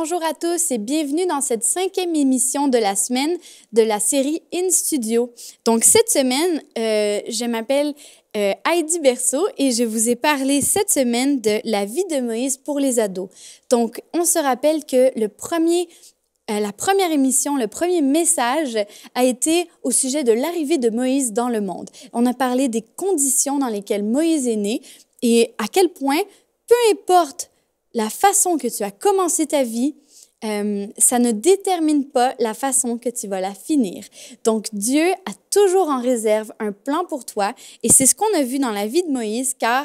Bonjour à tous et bienvenue dans cette cinquième émission de la semaine de la série In Studio. Donc cette semaine, euh, je m'appelle euh, Heidi Berceau et je vous ai parlé cette semaine de la vie de Moïse pour les ados. Donc on se rappelle que le premier euh, la première émission, le premier message a été au sujet de l'arrivée de Moïse dans le monde. On a parlé des conditions dans lesquelles Moïse est né et à quel point, peu importe la façon que tu as commencé ta vie, euh, ça ne détermine pas la façon que tu vas la finir. Donc Dieu a toujours en réserve un plan pour toi et c'est ce qu'on a vu dans la vie de Moïse car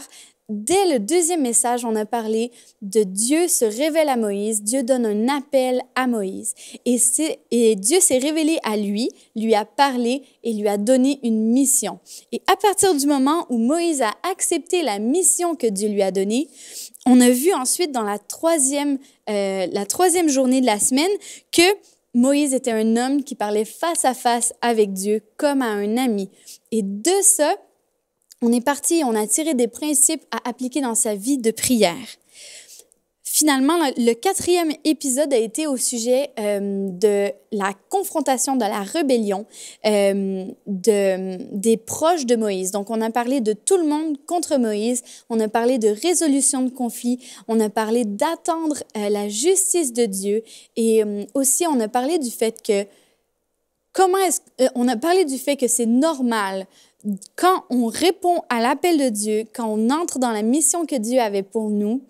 Dès le deuxième message, on a parlé de Dieu se révèle à Moïse, Dieu donne un appel à Moïse. Et, Dieu s'est révélé à lui, lui a parlé et lui a donné une mission. Et à partir du moment où Moïse a accepté la mission que Dieu lui a donnée, on a vu ensuite dans la troisième, euh, la troisième journée de la semaine que Moïse était un homme qui parlait face à face avec Dieu comme à un ami. Et de ça, on est parti, on a tiré des principes à appliquer dans sa vie de prière. Finalement, le quatrième épisode a été au sujet euh, de la confrontation, de la rébellion euh, de, des proches de Moïse. Donc, on a parlé de tout le monde contre Moïse, on a parlé de résolution de conflits, on a parlé d'attendre euh, la justice de Dieu et aussi on a parlé du fait que comment est-ce on a parlé du fait que c'est normal quand on répond à l'appel de Dieu, quand on entre dans la mission que Dieu avait pour nous,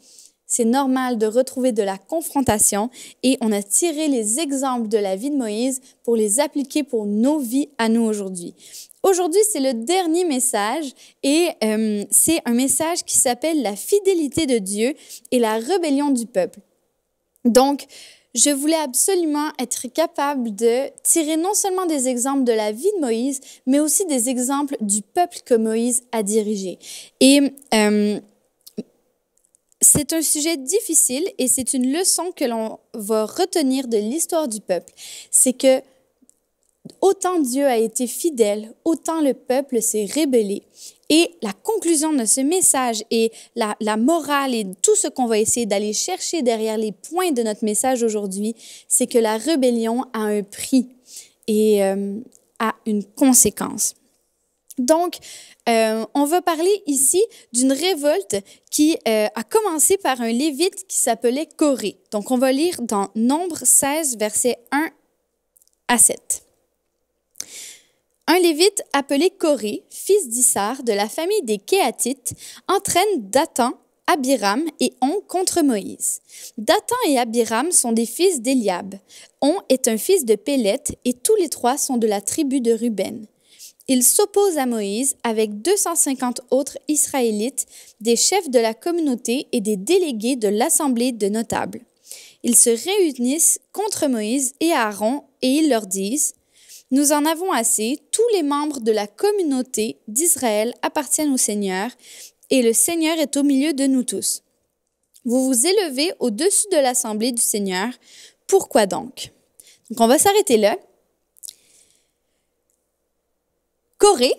c'est normal de retrouver de la confrontation et on a tiré les exemples de la vie de Moïse pour les appliquer pour nos vies à nous aujourd'hui. Aujourd'hui, c'est le dernier message et euh, c'est un message qui s'appelle la fidélité de Dieu et la rébellion du peuple. Donc, je voulais absolument être capable de tirer non seulement des exemples de la vie de Moïse, mais aussi des exemples du peuple que Moïse a dirigé. Et euh, c'est un sujet difficile et c'est une leçon que l'on va retenir de l'histoire du peuple. C'est que autant Dieu a été fidèle, autant le peuple s'est rébellé. Et la conclusion de ce message et la, morale et tout ce qu'on va essayer d'aller chercher derrière les points de notre message aujourd'hui, c'est que la rébellion a un prix et euh, a une conséquence. Donc, euh, on va parler ici d'une révolte qui euh, a commencé par un lévite qui s'appelait Corée. Donc, on va lire dans Nombre 16, versets 1 à 7. Un lévite appelé Corée, fils d'Issar de la famille des Kéatites, entraîne Dathan, Abiram et On contre Moïse. Dathan et Abiram sont des fils d'Eliab. On est un fils de Pélette et tous les trois sont de la tribu de Ruben. Ils s'opposent à Moïse avec 250 autres Israélites, des chefs de la communauté et des délégués de l'assemblée de notables. Ils se réunissent contre Moïse et Aaron et ils leur disent nous en avons assez, tous les membres de la communauté d'Israël appartiennent au Seigneur, et le Seigneur est au milieu de nous tous. Vous vous élevez au-dessus de l'assemblée du Seigneur. Pourquoi donc? Donc on va s'arrêter là. Corée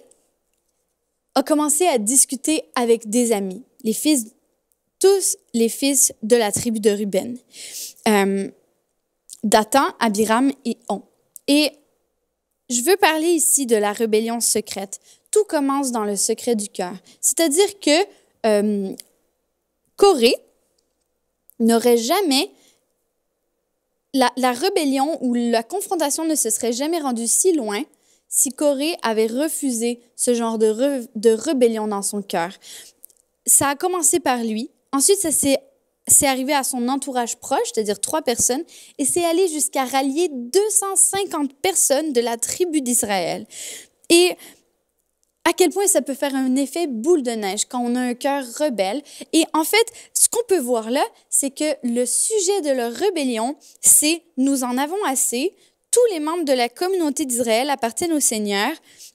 a commencé à discuter avec des amis, les fils, tous les fils de la tribu de Ruben, euh, Dathan, Abiram et On. Et je veux parler ici de la rébellion secrète. Tout commence dans le secret du cœur. C'est-à-dire que euh, Corée n'aurait jamais... La, rébellion ou la confrontation ne se serait jamais rendue si loin si Corée avait refusé ce genre de, de rébellion dans son cœur. Ça a commencé par lui. Ensuite, ça s'est c'est arrivé à son entourage proche, c'est-à-dire trois personnes, et c'est allé jusqu'à rallier 250 personnes de la tribu d'Israël. Et à quel point ça peut faire un effet boule de neige quand on a un cœur rebelle. Et en fait, ce qu'on peut voir là, c'est que le sujet de leur rébellion, c'est nous en avons assez, tous les membres de la communauté d'Israël appartiennent au Seigneur,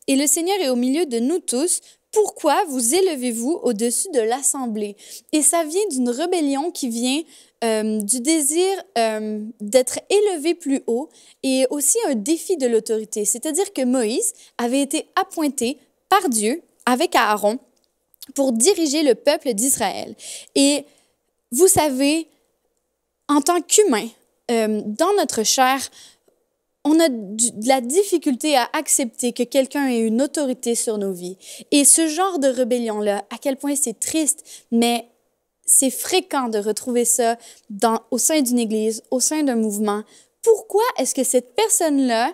et le Seigneur est au milieu de nous tous pourquoi vous élevez-vous au-dessus de l'assemblée? Et ça vient d'une rébellion qui vient euh, du désir euh, d'être élevé plus haut et aussi un défi de l'autorité. C'est-à-dire que Moïse avait été appointé par Dieu avec Aaron pour diriger le peuple d'Israël. Et vous savez, en tant qu'humain, euh, dans notre chair, on a de la difficulté à accepter que quelqu'un ait une autorité sur nos vies. Et ce genre de rébellion-là, à quel point c'est triste, mais c'est fréquent de retrouver ça au sein d'une église, au sein d'un mouvement. Pourquoi est-ce que cette personne-là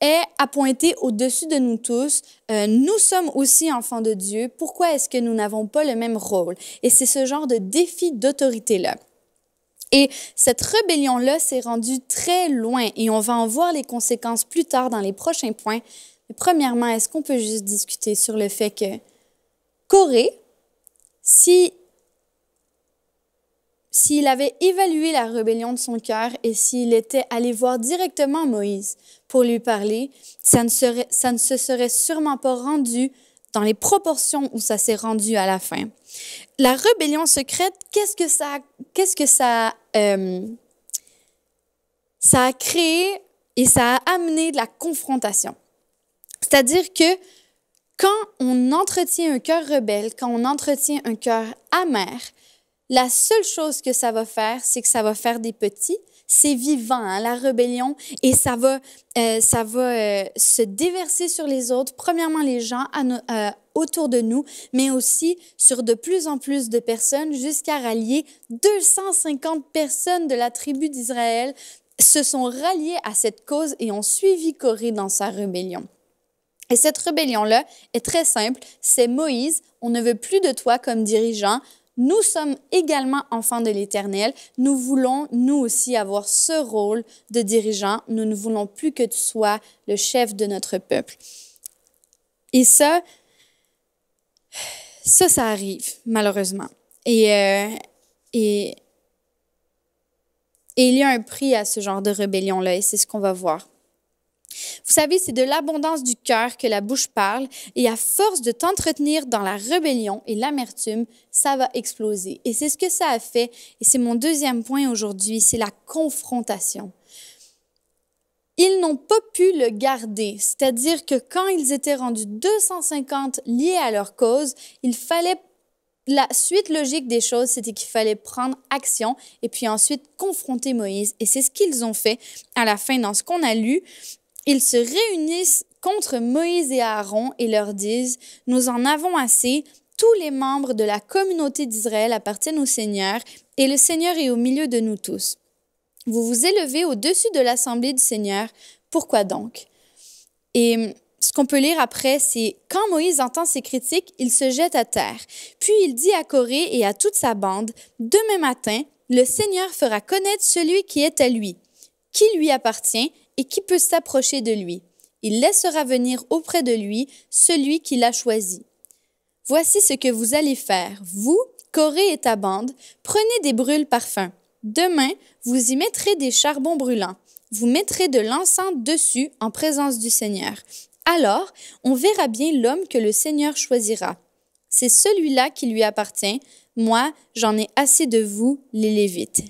est appointée au-dessus de nous tous? Euh, nous sommes aussi enfants de Dieu. Pourquoi est-ce que nous n'avons pas le même rôle? Et c'est ce genre de défi d'autorité-là. Et cette rébellion-là s'est rendue très loin et on va en voir les conséquences plus tard dans les prochains points. Mais premièrement, est-ce qu'on peut juste discuter sur le fait que Corée, si s'il avait évalué la rébellion de son cœur et s'il était allé voir directement Moïse pour lui parler, ça ne, serait, ça ne se serait sûrement pas rendu dans les proportions où ça s'est rendu à la fin. La rébellion secrète, qu'est-ce que ça, qu'est-ce que ça, euh, ça a créé et ça a amené de la confrontation. C'est-à-dire que quand on entretient un cœur rebelle, quand on entretient un cœur amer, la seule chose que ça va faire, c'est que ça va faire des petits. C'est vivant, hein, la rébellion, et ça va, euh, ça va euh, se déverser sur les autres. Premièrement, les gens euh, autour de nous, mais aussi sur de plus en plus de personnes, jusqu'à rallier 250 personnes de la tribu d'Israël se sont ralliées à cette cause et ont suivi Corée dans sa rébellion. Et cette rébellion-là est très simple. C'est Moïse, on ne veut plus de toi comme dirigeant, nous sommes également enfants de l'Éternel. Nous voulons, nous aussi, avoir ce rôle de dirigeant. Nous ne voulons plus que tu sois le chef de notre peuple. Et ça, ça, ça arrive, malheureusement. Et, euh, et, et il y a un prix à ce genre de rébellion-là, et c'est ce qu'on va voir. Vous savez, c'est de l'abondance du cœur que la bouche parle, et à force de t'entretenir dans la rébellion et l'amertume, ça va exploser. Et c'est ce que ça a fait, et c'est mon deuxième point aujourd'hui, c'est la confrontation. Ils n'ont pas pu le garder, c'est-à-dire que quand ils étaient rendus 250 liés à leur cause, il fallait la suite logique des choses, c'était qu'il fallait prendre action et puis ensuite confronter Moïse. Et c'est ce qu'ils ont fait à la fin dans ce qu'on a lu. Ils se réunissent contre Moïse et Aaron et leur disent, Nous en avons assez, tous les membres de la communauté d'Israël appartiennent au Seigneur, et le Seigneur est au milieu de nous tous. Vous vous élevez au-dessus de l'assemblée du Seigneur, pourquoi donc? Et ce qu'on peut lire après, c'est quand Moïse entend ces critiques, il se jette à terre. Puis il dit à Corée et à toute sa bande, Demain matin, le Seigneur fera connaître celui qui est à lui, qui lui appartient, et qui peut s'approcher de lui? Il laissera venir auprès de lui celui qui l'a choisi. Voici ce que vous allez faire. Vous, Corée et ta bande, prenez des brûles parfums. Demain, vous y mettrez des charbons brûlants. Vous mettrez de l'encens dessus en présence du Seigneur. Alors, on verra bien l'homme que le Seigneur choisira. C'est celui-là qui lui appartient. Moi, j'en ai assez de vous, les Lévites.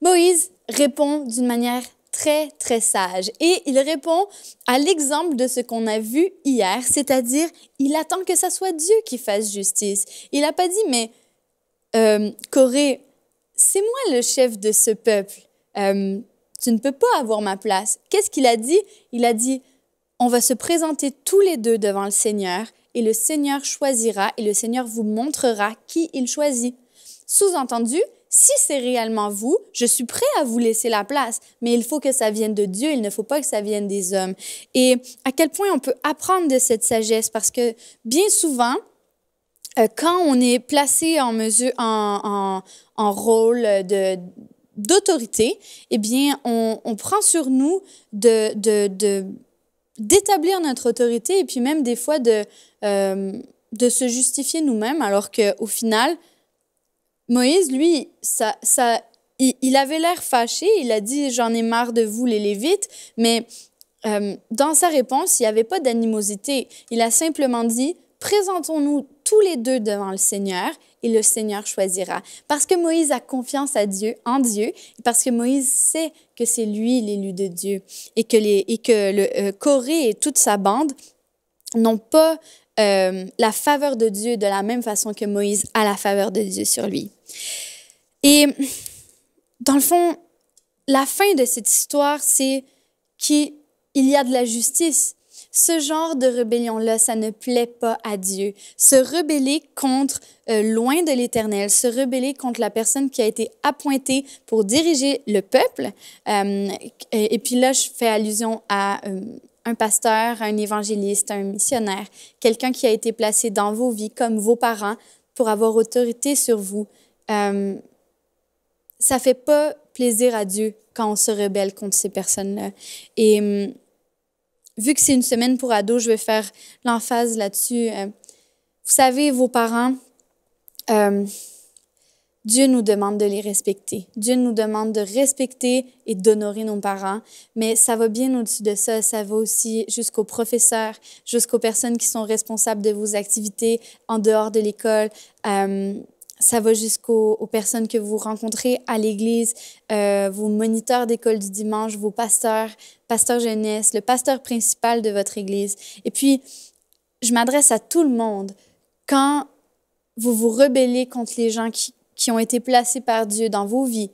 Moïse répond d'une manière très, très sage. Et il répond à l'exemple de ce qu'on a vu hier, c'est-à-dire, il attend que ce soit Dieu qui fasse justice. Il n'a pas dit, mais euh, Corée, c'est moi le chef de ce peuple. Euh, tu ne peux pas avoir ma place. Qu'est-ce qu'il a dit? Il a dit, on va se présenter tous les deux devant le Seigneur et le Seigneur choisira et le Seigneur vous montrera qui il choisit. Sous-entendu, si c'est réellement vous, je suis prêt à vous laisser la place, mais il faut que ça vienne de Dieu, il ne faut pas que ça vienne des hommes. Et à quel point on peut apprendre de cette sagesse, parce que bien souvent, euh, quand on est placé en mesure, en, en, rôle de d'autorité, eh bien, on, on, prend sur nous de, de, d'établir notre autorité et puis même des fois de, euh, de se justifier nous-mêmes, alors qu'au final, Moïse, lui, ça, ça, il, avait l'air fâché, il a dit J'en ai marre de vous, les Lévites, mais euh, dans sa réponse, il n'y avait pas d'animosité. Il a simplement dit Présentons-nous tous les deux devant le Seigneur et le Seigneur choisira. Parce que Moïse a confiance à Dieu, en Dieu, parce que Moïse sait que c'est lui l'élu de Dieu et que, les, et que le, euh, Corée et toute sa bande n'ont pas euh, la faveur de Dieu de la même façon que Moïse a la faveur de Dieu sur lui. Et dans le fond, la fin de cette histoire, c'est qu'il y a de la justice. Ce genre de rébellion-là, ça ne plaît pas à Dieu. Se rebeller contre, euh, loin de l'Éternel, se rebeller contre la personne qui a été appointée pour diriger le peuple. Euh, et, puis là, je fais allusion à un pasteur, un évangéliste, un missionnaire, quelqu'un qui a été placé dans vos vies comme vos parents pour avoir autorité sur vous. Euh, ça fait pas plaisir à Dieu quand on se rebelle contre ces personnes-là. Et euh, vu que c'est une semaine pour ados, je vais faire l'emphase là-dessus. Euh, vous savez, vos parents, euh, Dieu nous demande de les respecter. Dieu nous demande de respecter et d'honorer nos parents, mais ça va bien au-dessus de ça. Ça va aussi jusqu'aux professeurs, jusqu'aux personnes qui sont responsables de vos activités en dehors de l'école. Euh, ça va jusqu'aux personnes que vous rencontrez à l'église, euh, vos moniteurs d'école du dimanche, vos pasteurs, pasteur jeunesse, le pasteur principal de votre église. Et puis, je m'adresse à tout le monde. Quand vous vous rebellez contre les gens qui, qui ont été placés par Dieu dans vos vies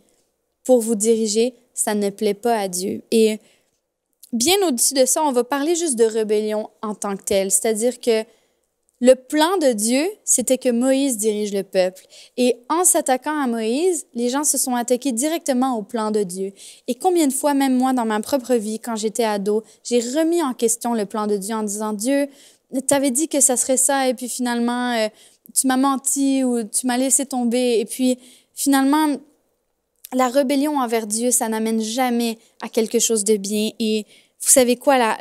pour vous diriger, ça ne plaît pas à Dieu. Et bien au-dessus de ça, on va parler juste de rébellion en tant que telle, c'est-à-dire que le plan de Dieu, c'était que Moïse dirige le peuple. Et en s'attaquant à Moïse, les gens se sont attaqués directement au plan de Dieu. Et combien de fois, même moi, dans ma propre vie, quand j'étais ado, j'ai remis en question le plan de Dieu en disant, Dieu, t'avais dit que ça serait ça, et puis finalement, euh, tu m'as menti ou tu m'as laissé tomber. Et puis finalement, la rébellion envers Dieu, ça n'amène jamais à quelque chose de bien. Et vous savez quoi, la,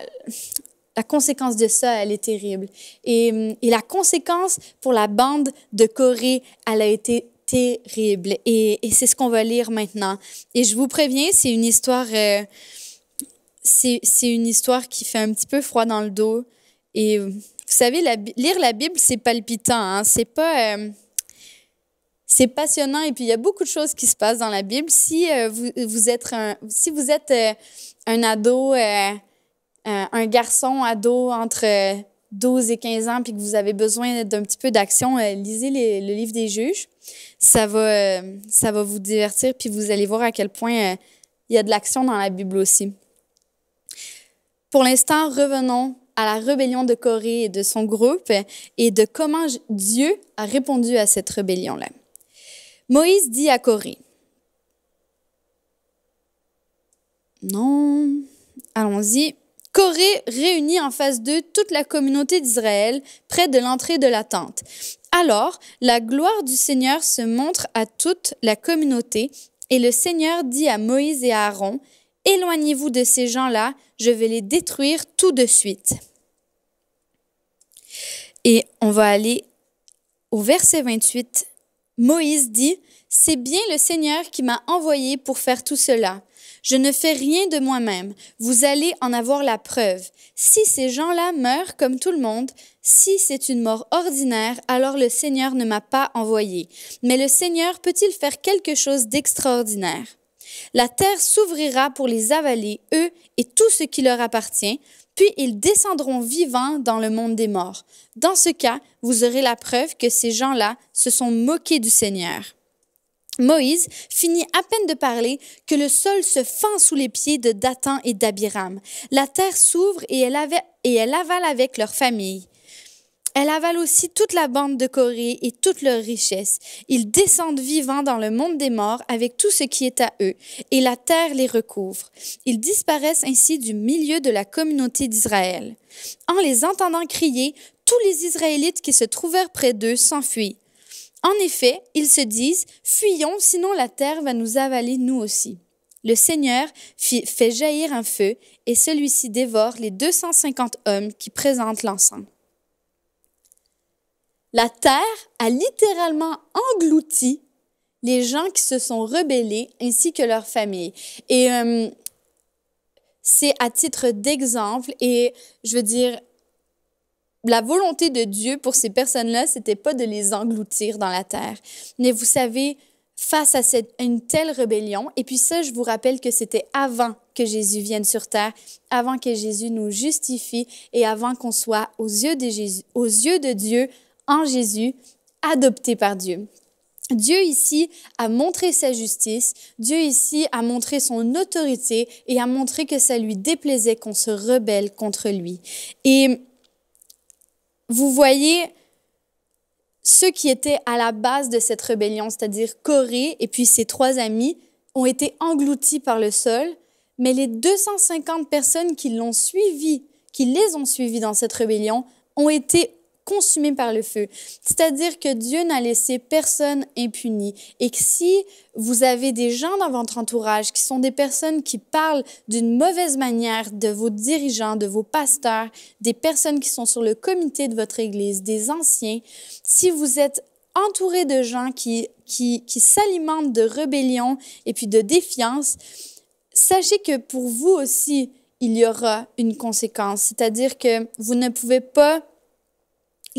la conséquence de ça, elle est terrible. Et, et, la conséquence pour la bande de Corée, elle a été terrible. Et, et c'est ce qu'on va lire maintenant. Et je vous préviens, c'est une histoire, euh, c'est une histoire qui fait un petit peu froid dans le dos. Et vous savez, lire la Bible, c'est palpitant. Hein? C'est pas. Euh, c'est passionnant et puis il y a beaucoup de choses qui se passent dans la Bible. Si euh, vous, êtes un, si vous êtes euh, un ado, un garçon ado entre 12 et 15 ans, puis que vous avez besoin d'un petit peu d'action, lisez le livre des juges. Ça va, ça va vous divertir, puis vous allez voir à quel point il y a de l'action dans la Bible aussi. Pour l'instant, revenons à la rébellion de Corée et de son groupe et de comment Dieu a répondu à cette rébellion-là. Moïse dit à Corée, non, allons-y. Corée réunit en face d'eux toute la communauté d'Israël près de l'entrée de la tente. Alors, la gloire du Seigneur se montre à toute la communauté et le Seigneur dit à Moïse et à Aaron, Éloignez-vous de ces gens-là, je vais les détruire tout de suite. Et on va aller au verset 28. Moïse dit, C'est bien le Seigneur qui m'a envoyé pour faire tout cela. Je ne fais rien de moi-même. Vous allez en avoir la preuve. Si ces gens-là meurent comme tout le monde, si c'est une mort ordinaire, alors le Seigneur ne m'a pas envoyé. Mais le Seigneur peut-il faire quelque chose d'extraordinaire? La terre s'ouvrira pour les avaler, eux et tout ce qui leur appartient, puis ils descendront vivants dans le monde des morts. Dans ce cas, vous aurez la preuve que ces gens-là se sont moqués du Seigneur. Moïse finit à peine de parler que le sol se fend sous les pieds de Dathan et d'Abiram. La terre s'ouvre et elle, et elle avale avec leur famille. Elle avale aussi toute la bande de Corée et toute leur richesse. Ils descendent vivants dans le monde des morts avec tout ce qui est à eux, et la terre les recouvre. Ils disparaissent ainsi du milieu de la communauté d'Israël. En les entendant crier, tous les Israélites qui se trouvèrent près d'eux s'enfuient. En effet, ils se disent, Fuyons, sinon la terre va nous avaler nous aussi. Le Seigneur fait jaillir un feu, et celui-ci dévore les 250 hommes qui présentent l'ensemble. La terre a littéralement englouti les gens qui se sont rebellés ainsi que leurs familles. Et euh, c'est à titre d'exemple et je veux dire, la volonté de Dieu pour ces personnes-là, c'était pas de les engloutir dans la terre. Mais vous savez, face à cette, une telle rébellion, et puis ça, je vous rappelle que c'était avant que Jésus vienne sur terre, avant que Jésus nous justifie et avant qu'on soit aux yeux de Jésus, aux yeux de Dieu en Jésus, adopté par Dieu. Dieu ici a montré sa justice, Dieu ici a montré son autorité et a montré que ça lui déplaisait qu'on se rebelle contre lui. Et vous voyez ceux qui étaient à la base de cette rébellion, c'est-à-dire Corée et puis ses trois amis, ont été engloutis par le sol, mais les 250 personnes qui l'ont suivi, qui les ont suivis dans cette rébellion, ont été consumés par le feu. C'est-à-dire que Dieu n'a laissé personne impuni et que si vous avez des gens dans votre entourage qui sont des personnes qui parlent d'une mauvaise manière de vos dirigeants, de vos pasteurs, des personnes qui sont sur le comité de votre église, des anciens, si vous êtes entouré de gens qui, qui, qui s'alimentent de rébellion et puis de défiance, sachez que pour vous aussi, il y aura une conséquence. C'est-à-dire que vous ne pouvez pas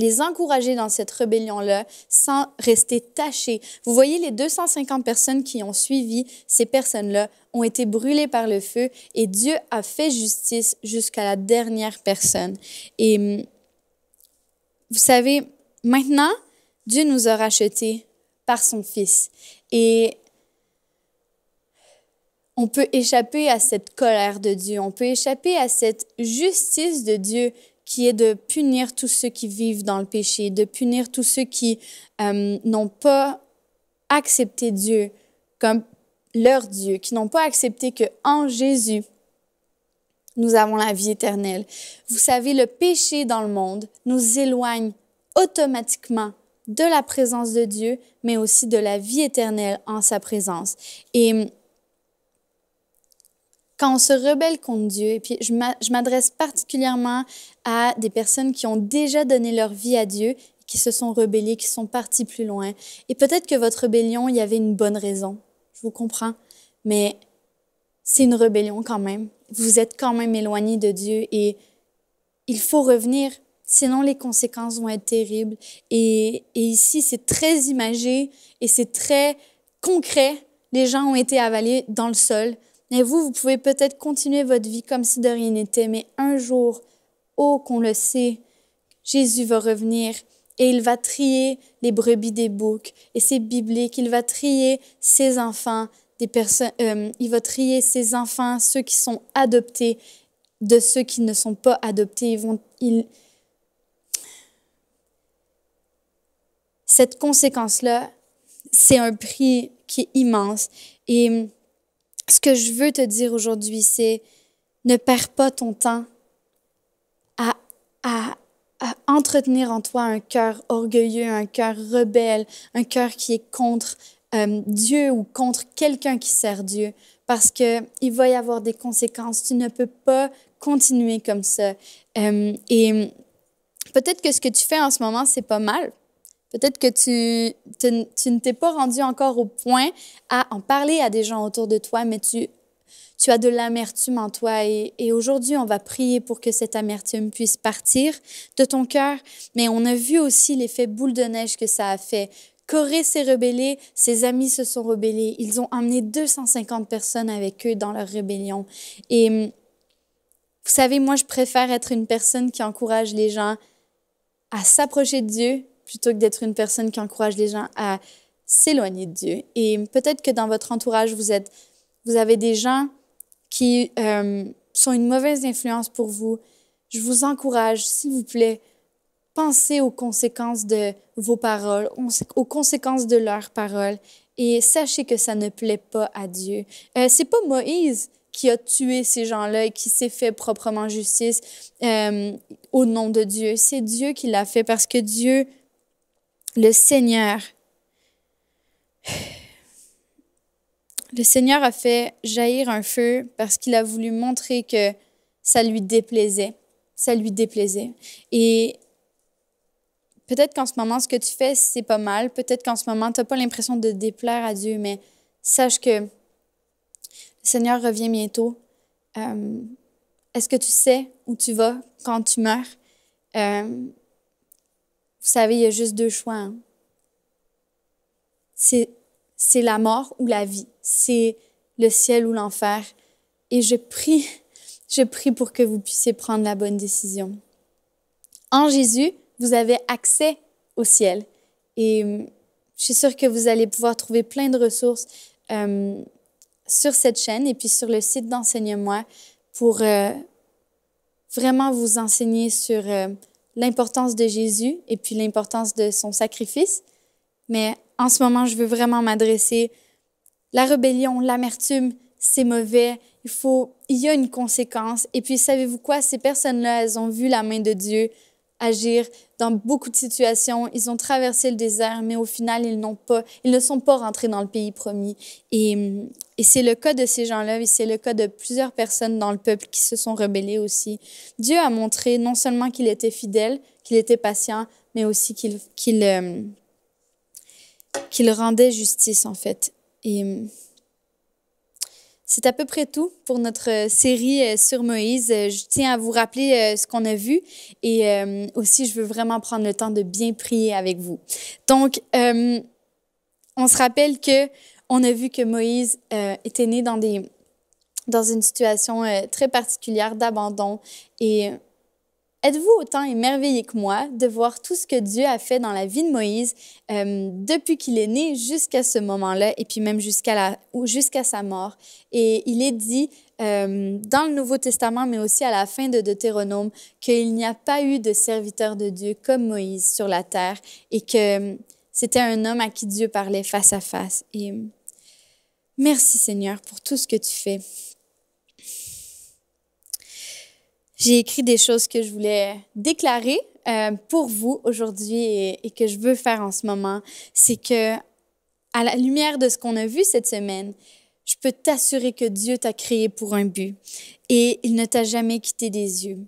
les encourager dans cette rébellion-là sans rester tachés. Vous voyez, les 250 personnes qui ont suivi ces personnes-là ont été brûlées par le feu et Dieu a fait justice jusqu'à la dernière personne. Et hum, vous savez, maintenant, Dieu nous a rachetés par son Fils. Et on peut échapper à cette colère de Dieu, on peut échapper à cette justice de Dieu qui est de punir tous ceux qui vivent dans le péché, de punir tous ceux qui euh, n'ont pas accepté Dieu comme leur Dieu, qui n'ont pas accepté que en Jésus, nous avons la vie éternelle. Vous savez, le péché dans le monde nous éloigne automatiquement de la présence de Dieu, mais aussi de la vie éternelle en sa présence. Et quand on se rebelle contre Dieu, et puis je m'adresse particulièrement à des personnes qui ont déjà donné leur vie à Dieu, qui se sont rebellées, qui sont parties plus loin. Et peut-être que votre rébellion, il y avait une bonne raison. Je vous comprends. Mais c'est une rébellion quand même. Vous êtes quand même éloigné de Dieu et il faut revenir. Sinon, les conséquences vont être terribles. Et, et ici, c'est très imagé et c'est très concret. Les gens ont été avalés dans le sol. Et vous, vous pouvez peut-être continuer votre vie comme si de rien n'était, mais un jour, oh qu'on le sait, Jésus va revenir et il va trier les brebis des boucs. Et c'est biblique, il va trier ses enfants, des personnes, euh, il va trier ses enfants, ceux qui sont adoptés, de ceux qui ne sont pas adoptés. Ils vont, il... Cette conséquence-là, c'est un prix qui est immense. Et ce que je veux te dire aujourd'hui, c'est ne perds pas ton temps à, à, à entretenir en toi un cœur orgueilleux, un cœur rebelle, un cœur qui est contre euh, Dieu ou contre quelqu'un qui sert Dieu, parce que il va y avoir des conséquences. Tu ne peux pas continuer comme ça. Euh, et peut-être que ce que tu fais en ce moment, c'est pas mal. Peut-être que tu, ne t'es pas rendu encore au point à en parler à des gens autour de toi, mais tu, tu as de l'amertume en toi. Et, aujourd'hui, on va prier pour que cette amertume puisse partir de ton cœur. Mais on a vu aussi l'effet boule de neige que ça a fait. Corée s'est rebellée, ses amis se sont rebellés. Ils ont emmené 250 personnes avec eux dans leur rébellion. Et vous savez, moi, je préfère être une personne qui encourage les gens à s'approcher de Dieu plutôt que d'être une personne qui encourage les gens à s'éloigner de Dieu. Et peut-être que dans votre entourage, vous, êtes, vous avez des gens qui euh, sont une mauvaise influence pour vous. Je vous encourage, s'il vous plaît, pensez aux conséquences de vos paroles, aux conséquences de leurs paroles, et sachez que ça ne plaît pas à Dieu. Euh, c'est pas Moïse qui a tué ces gens-là et qui s'est fait proprement justice euh, au nom de Dieu. C'est Dieu qui l'a fait parce que Dieu le Seigneur, le Seigneur a fait jaillir un feu parce qu'il a voulu montrer que ça lui déplaisait. Ça lui déplaisait. Et peut-être qu'en ce moment, ce que tu fais, c'est pas mal. Peut-être qu'en ce moment, tu n'as pas l'impression de déplaire à Dieu, mais sache que le Seigneur revient bientôt. Euh, est-ce que tu sais où tu vas quand tu meurs? Euh, vous savez, il y a juste deux choix. Hein. C'est, la mort ou la vie. C'est le ciel ou l'enfer. Et je prie, je prie pour que vous puissiez prendre la bonne décision. En Jésus, vous avez accès au ciel. Et Je suis sûre que vous allez pouvoir trouver plein de ressources euh, sur cette chaîne et puis sur le site d'Enseigne-moi pour euh, vraiment vous enseigner sur euh, l'importance de Jésus et puis l'importance de son sacrifice. Mais en ce moment, je veux vraiment m'adresser la rébellion, l'amertume, c'est mauvais. Il faut, il y a une conséquence. Et puis, savez-vous quoi? Ces personnes-là, elles ont vu la main de Dieu agir dans beaucoup de situations. Ils ont traversé le désert, mais au final, ils n'ont pas, ils ne sont pas rentrés dans le pays promis. Et, et c'est le cas de ces gens-là, et c'est le cas de plusieurs personnes dans le peuple qui se sont rebellées aussi. Dieu a montré non seulement qu'il était fidèle, qu'il était patient, mais aussi qu'il qu'il euh, qu'il rendait justice en fait. Et c'est à peu près tout pour notre euh, série euh, sur Moïse. Euh, je tiens à vous rappeler ce qu'on a vu et aussi je veux vraiment prendre le temps de bien prier avec vous. Donc, on se rappelle que on a vu que Moïse était né dans des dans une situation très particulière d'abandon et Êtes-vous autant émerveillé que moi de voir tout ce que Dieu a fait dans la vie de Moïse euh, depuis qu'il est né jusqu'à ce moment-là et puis même jusqu'à sa mort? Et il est dit euh, dans le Nouveau Testament, mais aussi à la fin de Deutéronome, qu'il n'y a pas eu de serviteur de Dieu comme Moïse sur la terre et que c'était un homme à qui Dieu parlait face à face. Et merci Seigneur pour tout ce que tu fais. J'ai écrit des choses que je voulais déclarer euh, pour vous aujourd'hui et, et, que je veux faire en ce moment. C'est que, à la lumière de ce qu'on a vu cette semaine, je peux t'assurer que Dieu t'a créé pour un but et il ne t'a jamais quitté des yeux.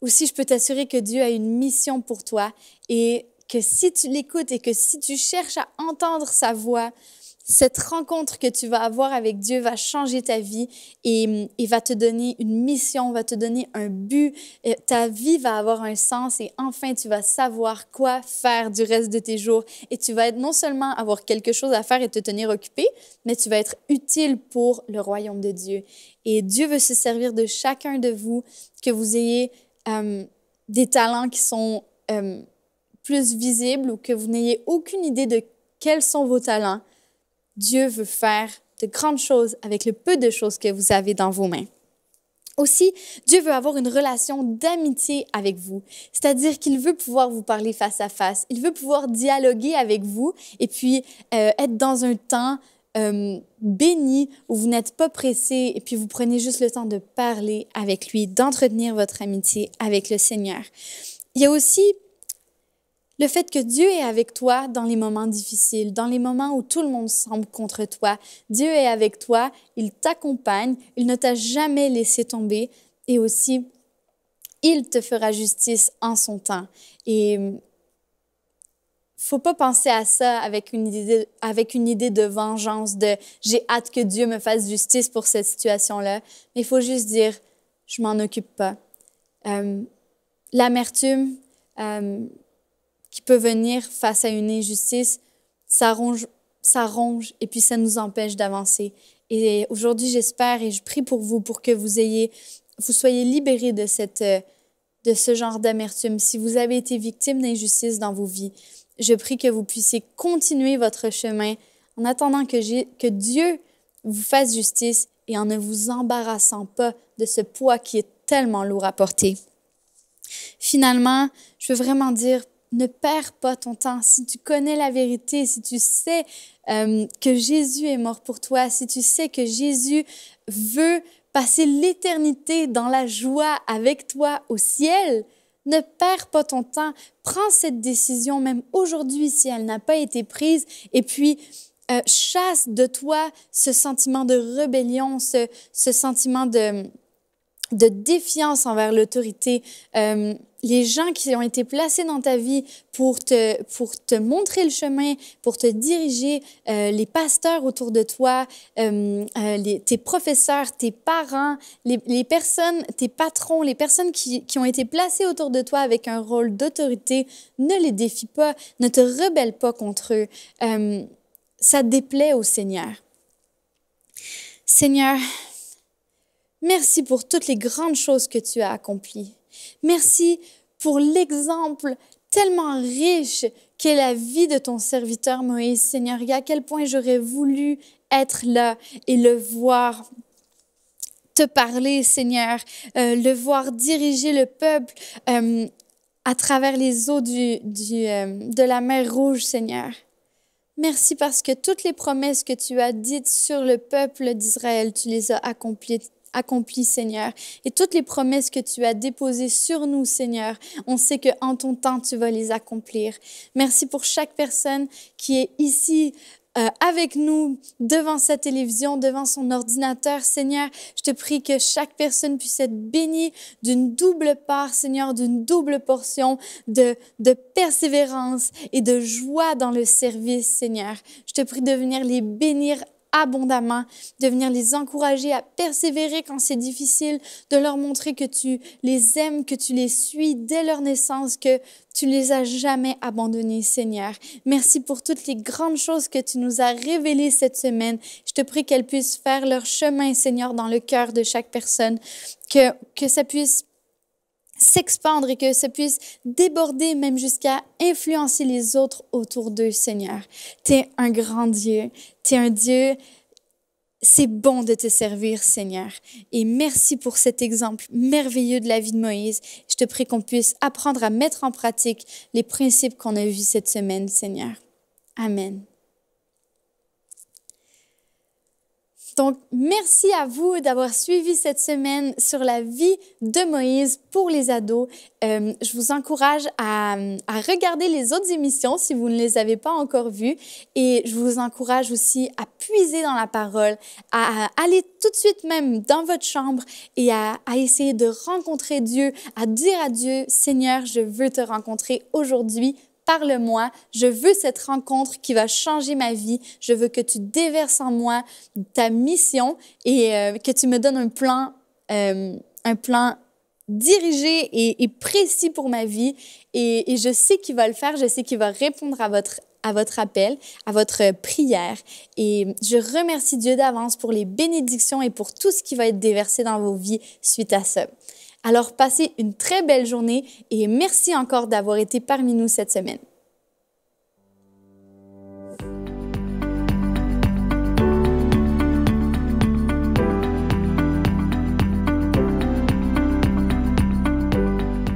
Aussi, je peux t'assurer que Dieu a une mission pour toi et que si tu l'écoutes et que si tu cherches à entendre sa voix, cette rencontre que tu vas avoir avec Dieu va changer ta vie et, et, va te donner une mission, va te donner un but. Ta vie va avoir un sens et enfin tu vas savoir quoi faire du reste de tes jours. Et tu vas être non seulement avoir quelque chose à faire et te tenir occupé, mais tu vas être utile pour le royaume de Dieu. Et Dieu veut se servir de chacun de vous, que vous ayez euh, des talents qui sont euh, plus visibles ou que vous n'ayez aucune idée de quels sont vos talents Dieu veut faire de grandes choses avec le peu de choses que vous avez dans vos mains. Aussi, Dieu veut avoir une relation d'amitié avec vous, c'est-à-dire qu'il veut pouvoir vous parler face à face, il veut pouvoir dialoguer avec vous et puis euh, être dans un temps euh, béni où vous n'êtes pas pressé et puis vous prenez juste le temps de parler avec lui, d'entretenir votre amitié avec le Seigneur. Il y a aussi le fait que Dieu est avec toi dans les moments difficiles, dans les moments où tout le monde semble contre toi. Dieu est avec toi, il t'accompagne, il ne t'a jamais laissé tomber et aussi, il te fera justice en son temps. Et faut pas penser à ça avec une idée, avec une idée de vengeance, de j'ai hâte que Dieu me fasse justice pour cette situation-là. Mais il faut juste dire, je m'en occupe pas. Euh, L'amertume, euh, qui peut venir face à une injustice, ça ronge, ça ronge et puis ça nous empêche d'avancer. Et aujourd'hui, j'espère et je prie pour vous pour que vous ayez, vous soyez libérés de cette, de ce genre d'amertume. Si vous avez été victime d'injustice dans vos vies, je prie que vous puissiez continuer votre chemin en attendant que, que Dieu vous fasse justice et en ne vous embarrassant pas de ce poids qui est tellement lourd à porter. Finalement, je veux vraiment dire ne perds pas ton temps. Si tu connais la vérité, si tu sais euh, que Jésus est mort pour toi, si tu sais que Jésus veut passer l'éternité dans la joie avec toi au ciel, ne perds pas ton temps. Prends cette décision même aujourd'hui si elle n'a pas été prise et puis euh, chasse de toi ce sentiment de rébellion, ce, ce sentiment de, de défiance envers l'autorité. Euh, les gens qui ont été placés dans ta vie pour te, pour te montrer le chemin, pour te diriger, euh, les pasteurs autour de toi, euh, euh, tes professeurs, tes parents, les, les, personnes, tes patrons, les personnes qui, qui ont été placées autour de toi avec un rôle d'autorité, ne les défie pas, ne te rebelle pas contre eux. Ça déplaît au Seigneur. Seigneur, merci pour toutes les grandes choses que tu as accomplies. Merci pour l'exemple tellement riche qu'est la vie de ton serviteur Moïse, Seigneur, et à quel point j'aurais voulu être là et le voir te parler, Seigneur, euh, le voir diriger le peuple euh, à travers les eaux du, euh, de la mer Rouge, Seigneur. Merci parce que toutes les promesses que tu as dites sur le peuple d'Israël, tu les as accomplies, accomplies, Seigneur. Et toutes les promesses que tu as déposées sur nous, Seigneur, on sait que en ton temps, tu vas les accomplir. Merci pour chaque personne qui est ici euh, avec nous devant sa télévision, devant son ordinateur. Seigneur, je te prie que chaque personne puisse être bénie d'une double part, Seigneur, d'une double portion de, de persévérance et de joie dans le service, Seigneur. Je te prie de venir les bénir abondamment, de venir les encourager à persévérer quand c'est difficile, de leur montrer que tu les aimes, que tu les suis dès leur naissance, que tu les as jamais abandonnés, Seigneur. Merci pour toutes les grandes choses que tu nous as révélées cette semaine. Je te prie qu'elles puissent faire leur chemin, Seigneur, dans le cœur de chaque personne, que, que ça puisse s'expandre et que ça puisse déborder même jusqu'à influencer les autres autour d'eux, Seigneur. Tu es un grand Dieu. Tu es un Dieu. C'est bon de te servir, Seigneur. Et merci pour cet exemple merveilleux de la vie de Moïse. Je te prie qu'on puisse apprendre à mettre en pratique les principes qu'on a vus cette semaine, Seigneur. Amen. Donc, merci à vous d'avoir suivi cette semaine sur la vie de Moïse pour les ados. Euh, je vous encourage à, regarder les autres émissions si vous ne les avez pas encore vues et je vous encourage aussi à puiser dans la parole, à, aller tout de suite même dans votre chambre et à essayer de rencontrer Dieu, à dire à Dieu, Seigneur, je veux te rencontrer aujourd'hui parle-moi, je veux cette rencontre qui va changer ma vie, je veux que tu déverses en moi ta mission et euh, que tu me donnes un plan, euh, un plan dirigé et, précis pour ma vie. Et, je sais qu'il va le faire, je sais qu'il va répondre à votre appel, à votre prière. Et je remercie Dieu d'avance pour les bénédictions et pour tout ce qui va être déversé dans vos vies suite à ça. Alors passez une très belle journée et merci encore d'avoir été parmi nous cette semaine.